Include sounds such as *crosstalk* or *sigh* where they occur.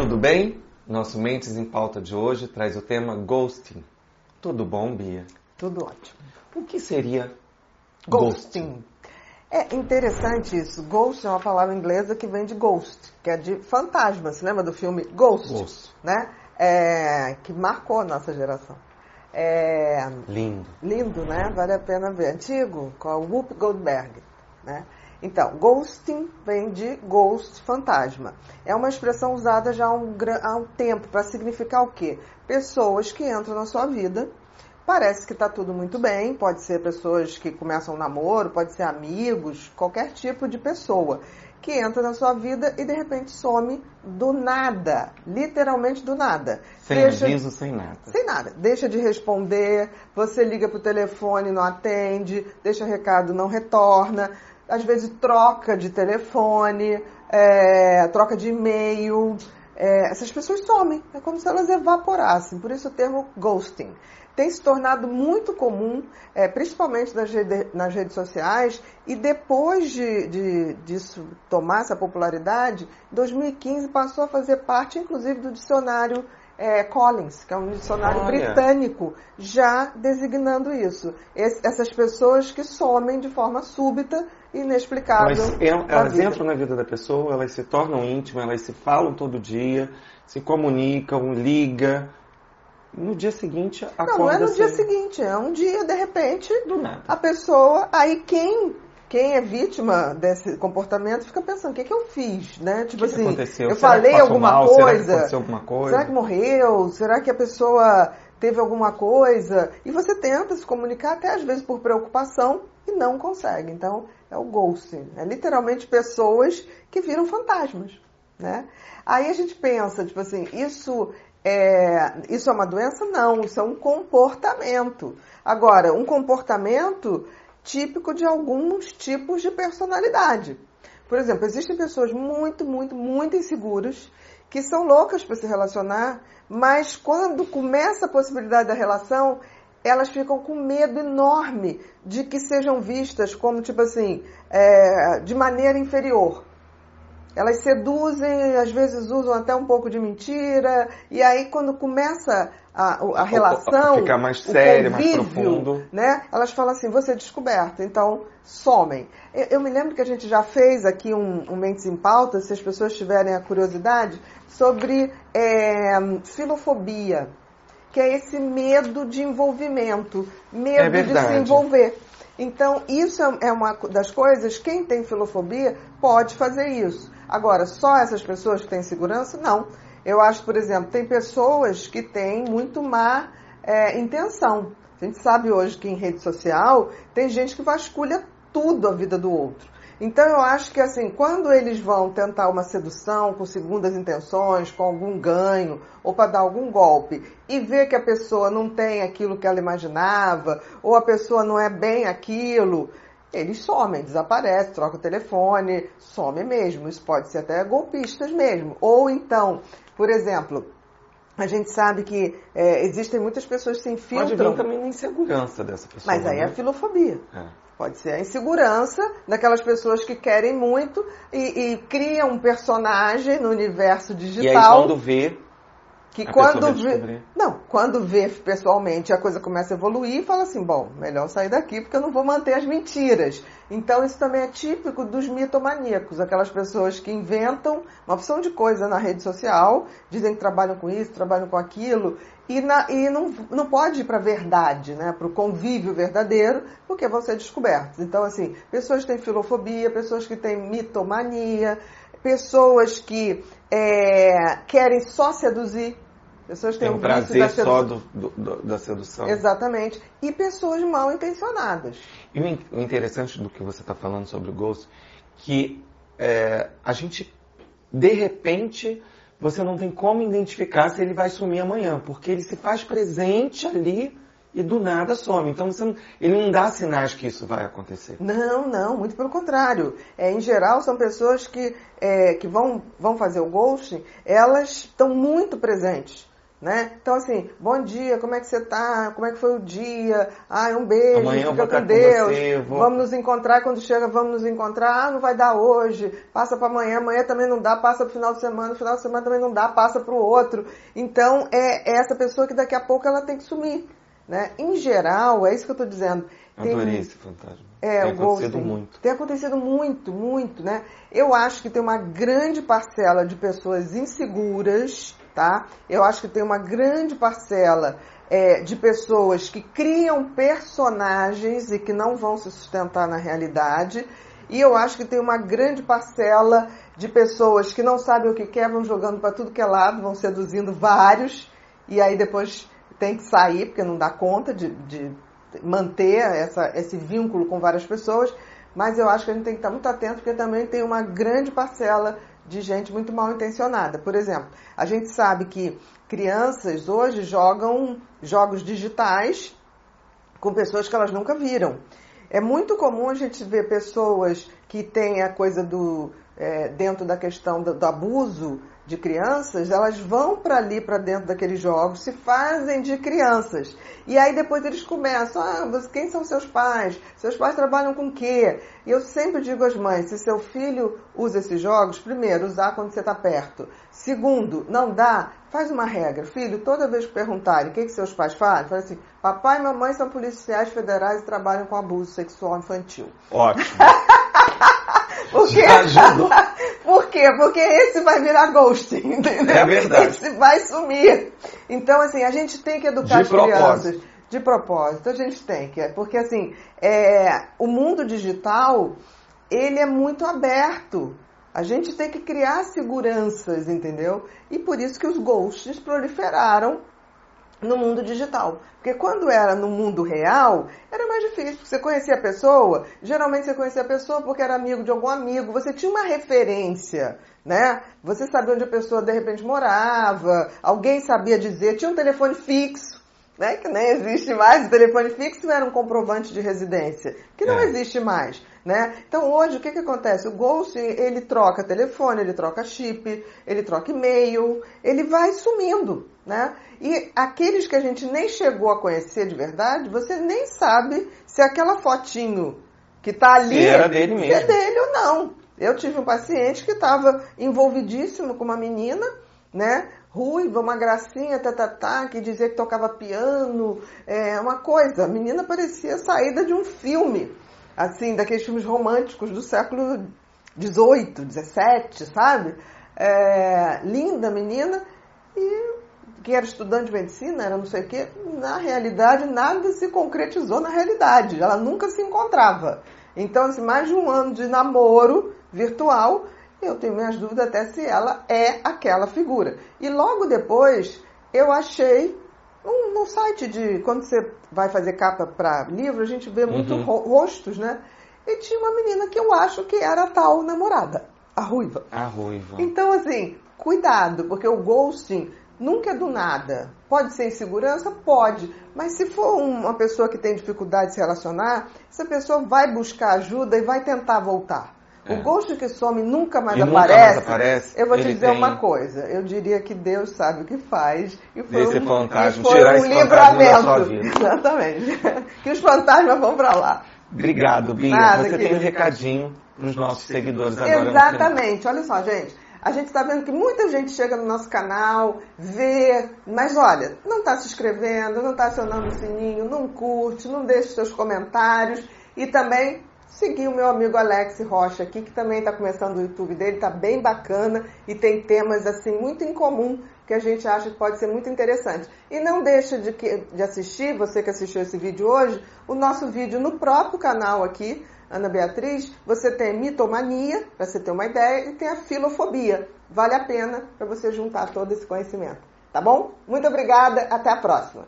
tudo bem? Nosso Mentes em Pauta de hoje traz o tema ghosting. Tudo bom, Bia? Tudo ótimo. O que seria ghosting? É interessante isso. Ghost é uma palavra inglesa que vem de ghost, que é de fantasma. Você lembra do filme Ghost? Ghost. Né? É, que marcou a nossa geração. É, Lindo. lindo, né? Vale a pena ver. Antigo, com a Whoop Goldberg. Né? Então, ghosting vem de ghost, fantasma. É uma expressão usada já há um, há um tempo para significar o quê? Pessoas que entram na sua vida, parece que está tudo muito bem, pode ser pessoas que começam um namoro, pode ser amigos, qualquer tipo de pessoa que entra na sua vida e de repente some do nada, literalmente do nada. Sem Deixa- aviso, sem nada. sem nada. Deixa de responder, você liga pro telefone, não atende, deixa recado, não retorna. Às vezes troca de telefone, é, troca de e-mail. É, essas pessoas somem. É como se elas evaporassem. Por isso o termo ghosting. Tem se tornado muito comum, é, principalmente nas, rede- nas redes sociais, e depois de, de- disso tomar essa popularidade, em 2015 passou a fazer parte, inclusive, do dicionário é, Collins, que é um dicionário Olha. britânico, já designando isso. Esse- essas pessoas que somem de forma súbita e inexplicável. Elas, entram na vida da pessoa, elas se tornam íntimas, elas se falam todo dia, se comunicam, ligam. No dia seguinte, acorda Não, não é no dia seguinte, é um dia, de repente, Do nada. a pessoa. Aí quem. Quem é vítima desse comportamento fica pensando, o que, que eu fiz, né? Tipo que que assim, aconteceu? eu Será que falei alguma mal? Será que coisa. aconteceu alguma coisa? Será que morreu? Será que a pessoa teve alguma coisa? E você tenta se comunicar até às vezes por preocupação e não consegue. Então, é o ghosting. É literalmente pessoas que viram fantasmas, né? Aí a gente pensa, tipo assim, isso é, isso é uma doença? Não, isso é um comportamento. Agora, um comportamento típico de alguns tipos de personalidade. Por exemplo, existem pessoas muito, muito, muito inseguras que são loucas para se relacionar, mas quando começa a possibilidade da relação, elas ficam com medo enorme de que sejam vistas como, tipo assim, é, de maneira inferior. Elas seduzem, às vezes usam até um pouco de mentira, e aí quando começa a, a relação, Ficar mais sério, mais profundo. né? Elas falam assim, você é descoberto, então somem. Eu, eu me lembro que a gente já fez aqui um, um Mentes em Pauta, se as pessoas tiverem a curiosidade, sobre é, filofobia, que é esse medo de envolvimento, medo É de se envolver. Então, isso é é uma das coisas, quem tem filofobia pode fazer isso. Agora, só essas pessoas que têm segurança? Não. Eu acho, por exemplo, tem pessoas que têm muito má é, intenção. A gente sabe hoje que em rede social tem gente que vasculha tudo a vida do outro. Então eu acho que assim, quando eles vão tentar uma sedução com segundas intenções, com algum ganho, ou para dar algum golpe, e ver que a pessoa não tem aquilo que ela imaginava, ou a pessoa não é bem aquilo, eles somem, desaparecem, trocam o telefone, some mesmo. Isso pode ser até golpistas mesmo. Ou então, por exemplo, a gente sabe que é, existem muitas pessoas que se Pode infiltram, vir também na insegurança dessa pessoa. mas aí é a né? filofobia. É. Pode ser a insegurança daquelas pessoas que querem muito e, e criam um personagem no universo E aí digital quando vê, que a quando vê, não, quando vê pessoalmente a coisa começa a evoluir, fala assim, bom, melhor sair daqui porque eu não vou manter as mentiras. Então isso também é típico dos mitomaníacos, aquelas pessoas que inventam uma opção de coisa na rede social, dizem que trabalham com isso, trabalham com aquilo e, na- e não, não pode ir para a verdade, né, para o convívio verdadeiro, porque vão ser descobertos. Então assim, pessoas que têm filofobia, pessoas que têm mitomania, pessoas que é, querem só seduzir, pessoas que tem têm um prazer da só sedução. do, do- do- da sedução. Exatamente. E pessoas mal intencionadas. E o in- o interessante do que você está falando sobre o Ghost, que é, a gente, de repente, você não tem como identificar se ele vai sumir amanhã, porque ele se faz presente ali e do nada some. Então não- ele não dá sinais que isso vai acontecer. Não, não, muito pelo contrário. É, em geral, são pessoas que, é, que vão, vão fazer o ghosting, elas estão muito presentes. Né? Então, assim, bom dia, como é que você tá? Como é que foi o dia? Ah, um beijo, Amanhã eu fica vou com estar com Deus. você, vou- Vamos nos encontrar quando chega, vamos nos encontrar. Ah, não vai dar hoje, passa para amanhã, amanhã também não dá, passa pro final de semana, final de semana também não dá, passa pro outro. Então, é, é essa pessoa que daqui a pouco ela tem que sumir. Né? Em geral, é isso que eu estou dizendo. Tem- Adorei esse fantasma. é, Tem acontecido ghosting. muito. Tem acontecido muito, muito, né? Eu acho que tem uma grande parcela de pessoas inseguras, tá? Eu acho que tem uma grande parcela é, de pessoas que criam personagens e que não vão se sustentar na realidade. E eu acho que tem uma grande parcela de pessoas que não sabem o que quer, vão jogando para tudo que é lado, vão seduzindo vários, e aí depois tem que sair, porque não dá conta de, de manter essa, esse vínculo com várias pessoas, mas eu acho que a gente tem que estar muito atento, porque também tem uma grande parcela de gente muito mal intencionada. Por exemplo, a gente sabe que crianças hoje jogam jogos digitais com pessoas que elas nunca viram. É muito comum a gente ver pessoas que têm a coisa do. é, dentro da questão do, do abuso de crianças, elas vão para ali, para dentro daqueles jogos, se fazem de crianças. E aí depois eles começam: ah, quem são seus pais? Seus pais trabalham com o quê? E eu sempre digo às mães: se seu filho usa esses jogos, primeiro, usar quando você está perto. Segundo, não dá, faz uma regra. Filho, toda vez que perguntarem o que, que seus pais fazem, fala assim: papai e mamãe são policiais federais e trabalham com abuso sexual infantil. Ótimo. *laughs* Porque, Já ajudou. *laughs* Por quê? Porque esse vai virar ghosting, entendeu? É verdade. Esse vai sumir. Então, assim, a gente tem que educar De as propósito. crianças. De propósito, a gente tem que. Porque, assim, é, o mundo digital, ele é muito aberto. A gente tem que criar seguranças, entendeu? E por isso que os ghosts proliferaram no mundo digital. Porque quando era no mundo real, era mais difícil. Você conhecia a pessoa, geralmente você conhecia a pessoa porque era amigo de algum amigo, você tinha uma referência, né? Você sabia onde a pessoa de repente morava, alguém sabia dizer, tinha um telefone fixo. Né, que nem existe mais, o telefone fixo era um comprovante de residência, que não É. existe mais, né? Então hoje o que que acontece? O Ghost, ele troca telefone, ele troca chip, ele troca e-mail, ele vai sumindo, né? E aqueles que a gente nem chegou a conhecer de verdade, você nem sabe se aquela fotinho que tá ali Se era dele se mesmo. é dele ou não. Eu tive um paciente que estava envolvidíssimo com uma menina, né? Ruiva, uma gracinha, tá, tá, tá, que dizia que tocava piano, é uma coisa. A menina parecia saída de um filme, assim, daqueles filmes românticos do século XVIII, XVII, sabe? É, linda menina e que era estudante de medicina, era não sei o quê. Na realidade, nada se concretizou na realidade. Ela nunca se encontrava. Então, assim, mais de um ano de namoro virtual, eu tenho minhas dúvidas até se ela é aquela figura. E logo depois, eu achei um, no site de quando você vai fazer capa para livro, a gente vê muito Uhum. ro- rostos, né? E tinha uma menina que eu acho que era a tal namorada, a ruiva. A ruiva. Então, assim, cuidado, porque o ghosting nunca é do nada. Pode ser insegurança? Pode. Mas se for um- uma pessoa que tem dificuldade de se relacionar, essa pessoa vai buscar ajuda e vai tentar voltar. É. O ghost que some nunca mais E nunca aparece. mais aparece, Eu vou te dizer tem- uma coisa. Eu diria que Deus sabe o que faz. E foi Esse um, fantasma, foi tirar um livramento. *laughs* Exatamente. *laughs* que os fantasmas vão pra lá. Obrigado, Bia. Nada, Você tem um recadinho para os nossos seguidores agora. Exatamente. Olha só, gente. A gente está vendo que muita gente chega no nosso canal, vê, mas olha, não está se inscrevendo, não está acionando o sininho, não curte, não deixa seus comentários e também seguir o meu amigo Alex Rocha aqui, que também está começando o YouTube dele, está bem bacana e tem temas assim muito em comum que a gente acha que pode ser muito interessante. E não deixa de, que- de assistir, você que assistiu esse vídeo hoje, o nosso vídeo no próprio canal aqui, Ana Beatriz, você tem mitomania, para você ter uma ideia, e tem a filofobia. Vale a pena para você juntar todo esse conhecimento. Tá bom? Muito obrigada, até a próxima.